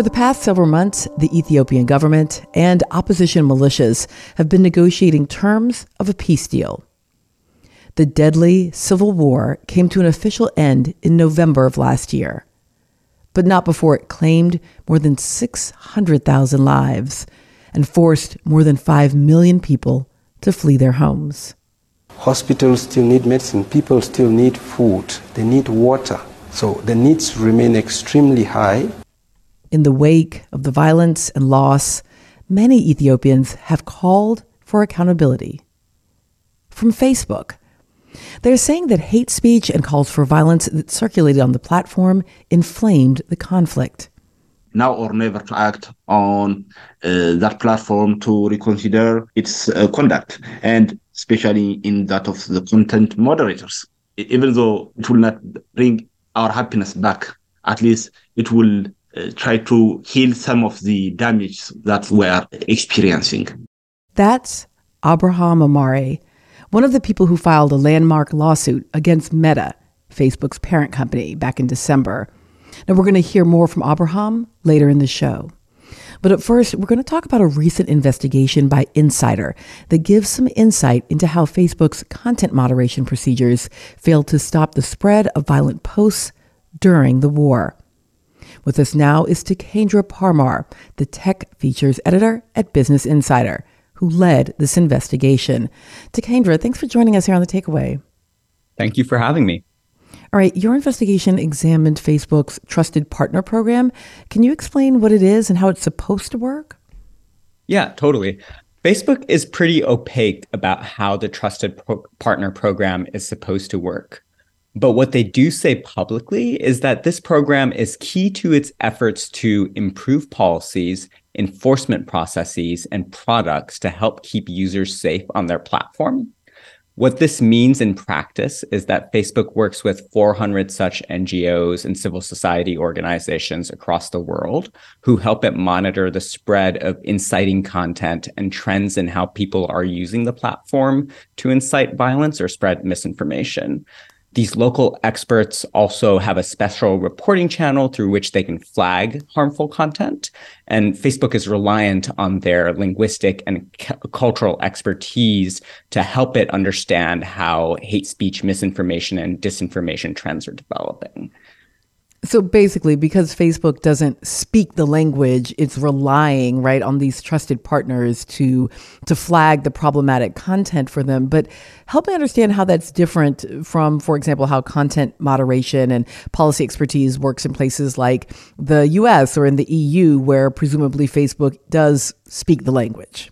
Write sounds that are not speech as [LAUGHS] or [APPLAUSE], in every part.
For the past several months, the Ethiopian government and opposition militias have been negotiating terms of a peace deal. The deadly civil war came to an official end in November of last year, but not before it claimed more than 600,000 lives and forced more than 5 million people to flee their homes. Hospitals still need medicine, people still need food, they need water. So the needs remain extremely high. In the wake of the violence and loss, many Ethiopians have called for accountability. From Facebook, they're saying that hate speech and calls for violence that circulated on the platform inflamed the conflict. Now or never to act on uh, that platform to reconsider its uh, conduct, and especially in that of the content moderators. Even though it will not bring our happiness back, at least it will uh, try to heal some of the damage that we're experiencing. That's Abrham Amare, one of the people who filed a landmark lawsuit against Meta, Facebook's parent company, back in December. Now, we're going to hear more from Abrham later in the show. But at first, we're going to talk about a recent investigation by Insider that gives some insight into how Facebook's content moderation procedures failed to stop the spread of violent posts during the war. With us now is Tekendra Parmar, the tech features editor at Business Insider, who led this investigation. Tekendra, thanks for joining us here on The Takeaway. Thank you for having me. All right, your investigation examined Facebook's Trusted Partner Program. Can you explain what it is and how it's supposed to work? Yeah, totally. Facebook is pretty opaque about how the Trusted Pro- Partner Program is supposed to work. But what they do say publicly is that this program is key to its efforts to improve policies, enforcement processes, and products to help keep users safe on their platform. What this means in practice is that Facebook works with 400 such NGOs and civil society organizations across the world who help it monitor the spread of inciting content and trends in how people are using the platform to incite violence or spread misinformation. These local experts also have a special reporting channel through which they can flag harmful content. And Facebook is reliant on their linguistic and c- cultural expertise to help it understand how hate speech, misinformation, and disinformation trends are developing. So basically, because Facebook doesn't speak the language, it's relying right on these trusted partners to to flag the problematic content for them. But help me understand how that's different from, for example, how content moderation and policy expertise works in places like the U.S. or in the EU, where presumably Facebook does speak the language.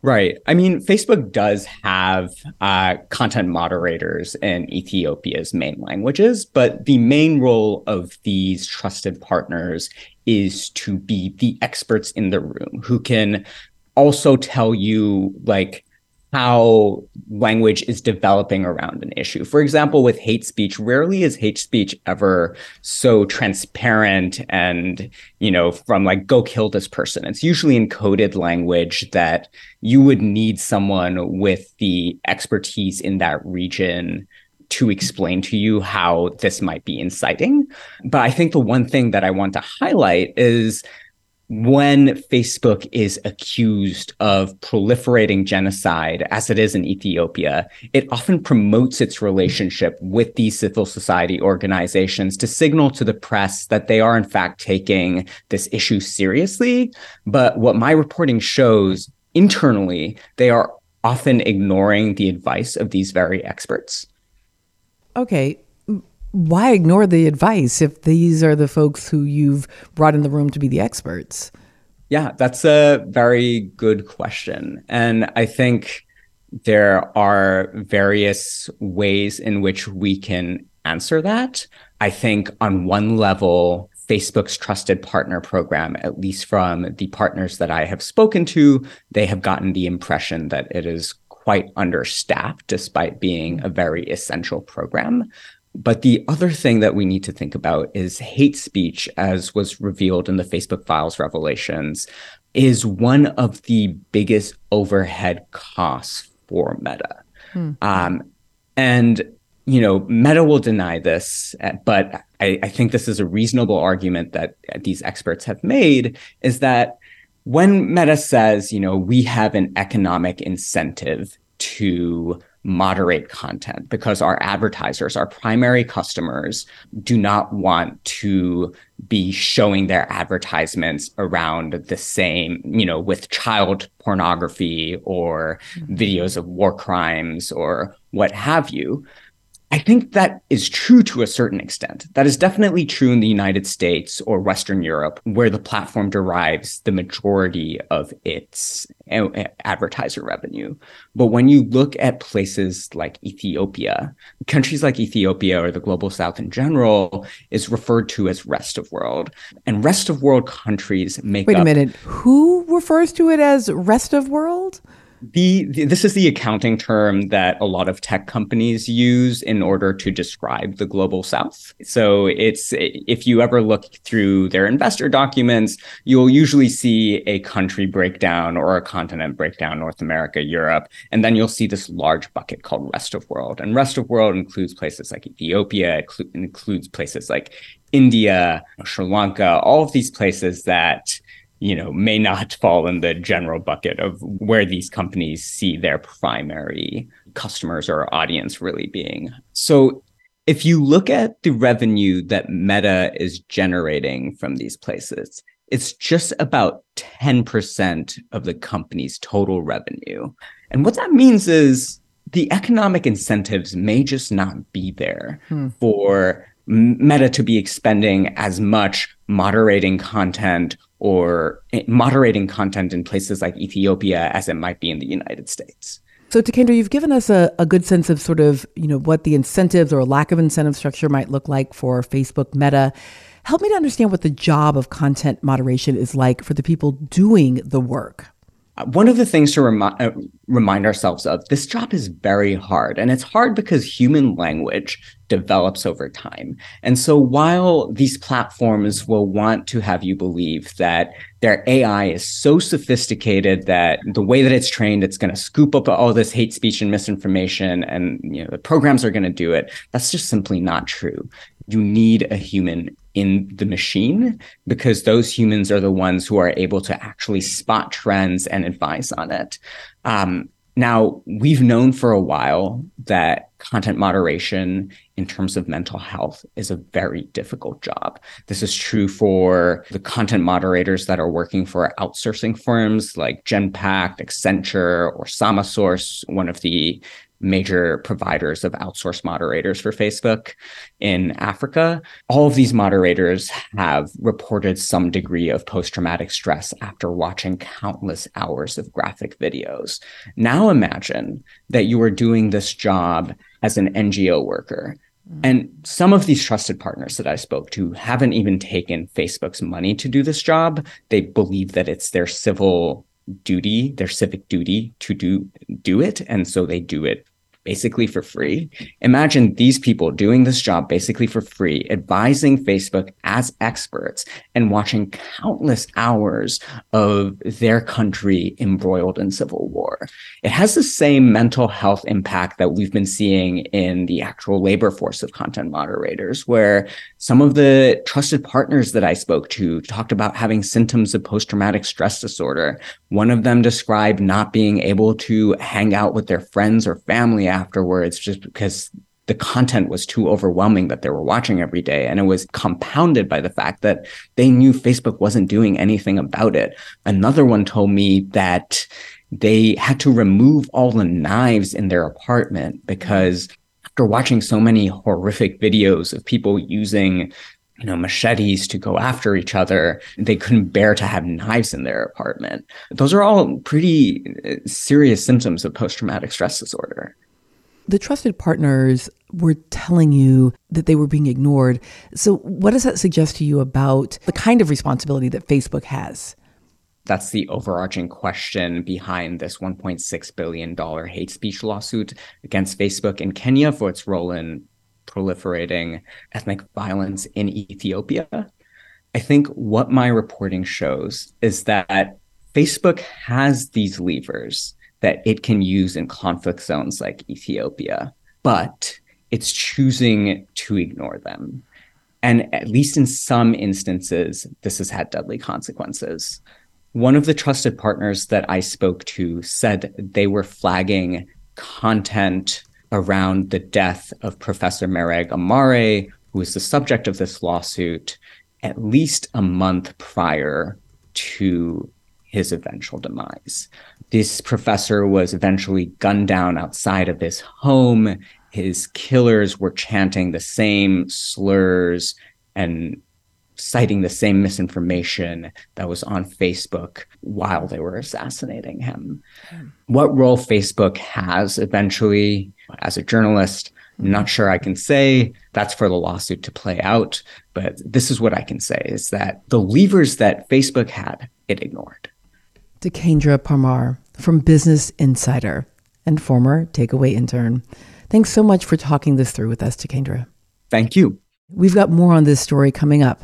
Right. I mean, Facebook does have uh, content moderators in Ethiopia's main languages, but the main role of these trusted partners is to be the experts in the room who can also tell you, like, how language is developing around an issue. For example, with hate speech, rarely is hate speech ever so transparent and, you know, from like, go kill this person. It's usually encoded language that you would need someone with the expertise in that region to explain to you how this might be inciting. But I think the one thing that I want to highlight is when Facebook is accused of proliferating genocide, as it is in Ethiopia, it often promotes its relationship with these civil society organizations to signal to the press that they are, in fact, taking this issue seriously. But what my reporting shows internally, they are often ignoring the advice of these very experts. Okay, why ignore the advice if these are the folks who you've brought in the room to be the experts? Yeah, that's a very good question. And I think there are various ways in which we can answer that. I think on one level, Facebook's trusted partner program, at least from the partners that I have spoken to, they have gotten the impression that it is quite understaffed despite being a very essential program. But the other thing that we need to think about is hate speech, as was revealed in the Facebook files revelations, is one of the biggest overhead costs for Meta. Hmm. Um, and you know, Meta will deny this, uh, but I, I think this is a reasonable argument that these experts have made is that when Meta says, you know, we have an economic incentive to moderate content because our advertisers, our primary customers, do not want to be showing their advertisements around the same, you know, with child pornography or mm-hmm. videos of war crimes or what have you. I think that is true to a certain extent. That is definitely true in the United States or Western Europe, where the platform derives the majority of its eh, eh, advertiser revenue. But when you look at places like Ethiopia, countries like Ethiopia or the global south in general is referred to as rest of world. And rest of world countries make Wait a minute. Who refers to it as rest of world? The, the, this is the accounting term that a lot of tech companies use in order to describe the global south. So it's if you ever look through their investor documents, you'll usually see a country breakdown or a continent breakdown, North America, Europe, and then you'll see this large bucket called rest of world. And rest of world includes places like Ethiopia, it includes places like India, Sri Lanka, all of these places that you know, may not fall in the general bucket of where these companies see their primary customers or audience really being. So if you look at the revenue that Meta is generating from these places, it's just about 10% of the company's total revenue. And what that means is the economic incentives may just not be there hmm. for Meta to be expending as much moderating content or eh, moderating content in places like Ethiopia as it might be in the United States. So, Tekendra, you've given us a, a good sense of sort of, you know, what the incentives or lack of incentive structure might look like for Facebook Meta. Help me to understand what the job of content moderation is like for the people doing the work. Uh, one of the things to remi- uh, remind ourselves of this job is very hard and it's hard because human language develops over time and so while these platforms will want to have you believe that their ai is so sophisticated that the way that it's trained it's going to scoop up all this hate speech and misinformation and you know the programs are going to do it that's just simply not true you need a human in the machine because those humans are the ones who are able to actually spot trends and advise on it. Um, now, we've known for a while that content moderation in terms of mental health is a very difficult job. This is true for the content moderators that are working for outsourcing firms like Genpact, Accenture, or Samasource, one of the major providers of outsourced moderators for Facebook in Africa. All of these moderators have reported some degree of post traumatic stress after watching countless hours of graphic videos. Now imagine that you are doing this job as an NGO worker. Hmm. And some of these trusted partners that I spoke to haven't even taken Facebook's money to do this job. They believe that it's their civil duty, their civic duty to do do it, and so they do it basically for free. Imagine these people doing this job basically for free, advising Facebook as experts and watching countless hours of their country embroiled in civil war. It has the same mental health impact that we've been seeing in the actual labor force of content moderators, where some of the trusted partners that I spoke to talked about having symptoms of post traumatic stress disorder. One of them described not being able to hang out with their friends or family afterwards just because the content was too overwhelming that they were watching every day. And it was compounded by the fact that they knew Facebook wasn't doing anything about it. Another one told me that they had to remove all the knives in their apartment because after watching so many horrific videos of people using you know, machetes to go after each other. They couldn't bear to have knives in their apartment. Those are all pretty uh, serious symptoms of post traumatic stress disorder. The trusted partners were telling you that they were being ignored. So, what does that suggest to you about the kind of responsibility that Facebook has? That's the overarching question behind this $1.6 billion hate speech lawsuit against Facebook in Kenya for its role in proliferating ethnic violence in Ethiopia. I think what my reporting shows is that Facebook has these levers that it can use in conflict zones like Ethiopia, but it's choosing to ignore them. And at least in some instances, this has had deadly consequences. One of the trusted partners that I spoke to said they were flagging content around the death of Professor Meareg Amare, who was the subject of this lawsuit, at least a month prior to his eventual demise. This professor was eventually gunned down outside of his home. His killers were chanting the same slurs and citing the same misinformation that was on Facebook while they were assassinating him. Hmm. What role Facebook has eventually as a journalist, I'm not sure I can say that's for the lawsuit to play out, but this is what I can say is that the levers that Facebook had, it ignored. Tekendra Parmar from Business Insider and former takeaway intern. Thanks so much for talking this through with us, Tekendra. Thank you. We've got more on this story coming up.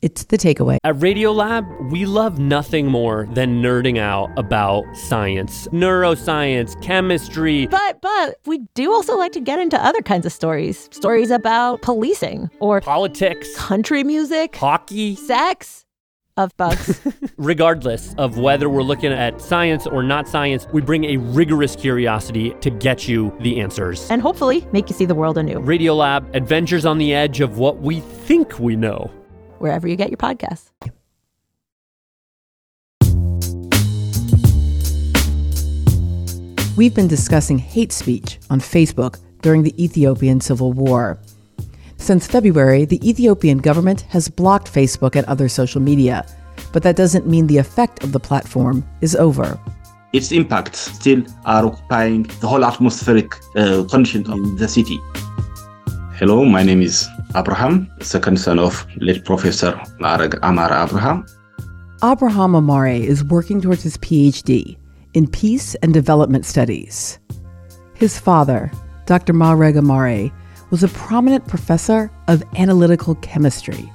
It's the takeaway. At Radiolab, we love nothing more than nerding out about science, neuroscience, chemistry. But but we do also like to get into other kinds of stories. Stories about policing or politics, country music, hockey, sex of bugs. [LAUGHS] Regardless of whether we're looking at science or not science, we bring a rigorous curiosity to get you the answers. and hopefully make you see the world anew. Radiolab, adventures on the edge of what we think we know. Wherever you get your podcasts. We've been discussing hate speech on Facebook during the Ethiopian civil war. Since February, the Ethiopian government has blocked Facebook and other social media, but that doesn't mean the effect of the platform is over. Its impacts still are occupying the whole atmospheric uh, condition in the city. Hello, my name is Abrham, second son of late Professor Meareg Amare Abraham. Abrham Amare is working towards his PhD in Peace and Development Studies. His father, Dr. Meareg Amare, was a prominent professor of analytical chemistry.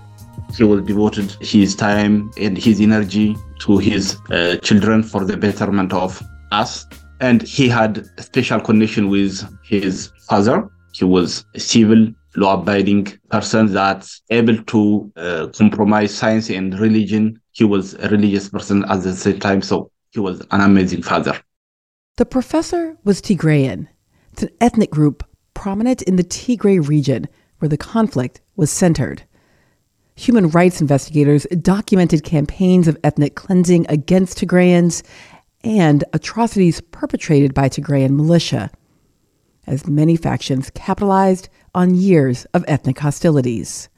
He will devoted his time and his energy to his uh, children for the betterment of us. And he had a special connection with his father. He was a civil law-abiding person that's able to uh, compromise science and religion. He was a religious person at the same time, so he was an amazing father. The professor was Tigrayan. It's an ethnic group prominent in the Tigray region where the conflict was centered. Human rights investigators documented campaigns of ethnic cleansing against Tigrayans and atrocities perpetrated by Tigrayan militia, as many factions capitalized on years of ethnic hostilities.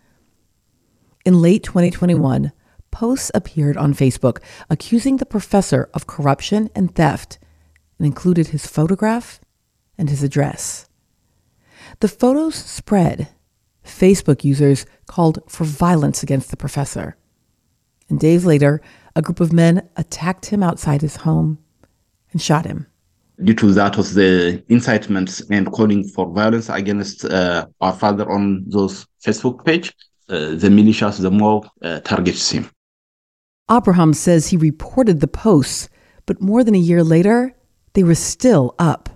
In late 2021, posts appeared on Facebook accusing the professor of corruption and theft and included his photograph and his address. The photos spread. Facebook users called for violence against the professor. And days later, a group of men attacked him outside his home and shot him. Due to that was the incitements and calling for violence against uh, our father on those Facebook page. Uh, the militias, the mob uh, targets him. Abrham says he reported the posts, but more than a year later, they were still up.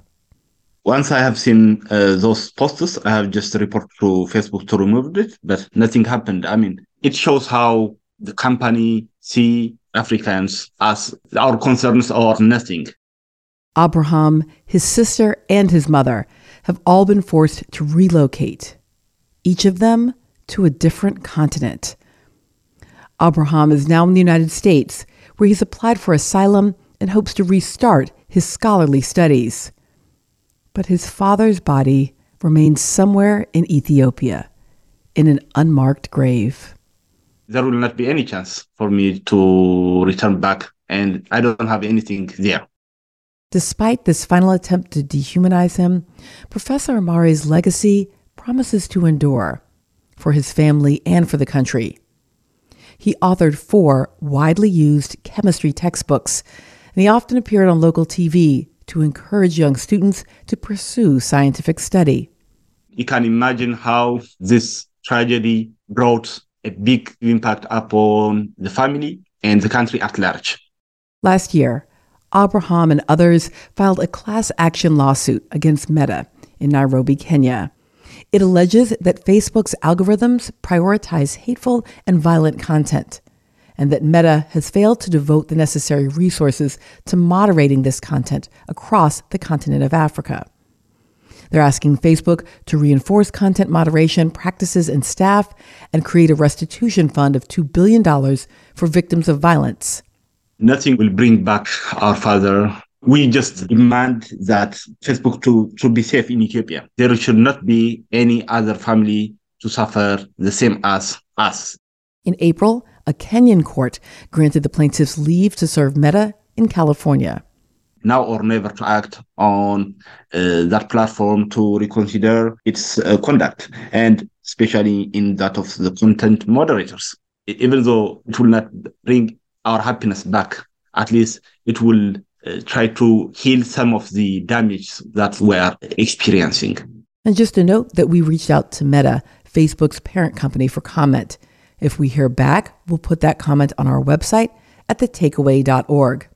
Once I have seen uh, those posters, I have just reported to Facebook to remove it, but nothing happened. I mean, it shows how the company see Africans as our concerns are nothing. Abrham, his sister, and his mother have all been forced to relocate, each of them to a different continent. Abrham is now in the United States, where he's applied for asylum and hopes to restart his scholarly studies. But his father's body remains somewhere in Ethiopia, in an unmarked grave. There will not be any chance for me to return back, and I don't have anything there. Despite this final attempt to dehumanize him, Professor Amare's legacy promises to endure for his family and for the country. He authored four widely used chemistry textbooks, and he often appeared on local TV to encourage young students to pursue scientific study. You can imagine how this tragedy brought a big impact upon the family and the country at large. Last year, Abrham and others filed a class action lawsuit against Meta in Nairobi, Kenya. It alleges that Facebook's algorithms prioritize hateful and violent content, and that Meta has failed to devote the necessary resources to moderating this content across the continent of Africa. They're asking Facebook to reinforce content moderation practices and staff and create a restitution fund of $2 billion for victims of violence. Nothing will bring back our father. We just demand that Facebook to, to be safe in Ethiopia. There should not be any other family to suffer the same as us. In April, a Kenyan court granted the plaintiffs leave to serve Meta in California. Now or never to act on uh, that platform to reconsider its uh, conduct and especially in that of the content moderators. Even though it will not bring our happiness back at least it will uh, try to heal some of the damage that we are experiencing. And just a note that we reached out to meta facebook's parent company for comment if we hear back we'll put that comment on our website at thetakeaway.org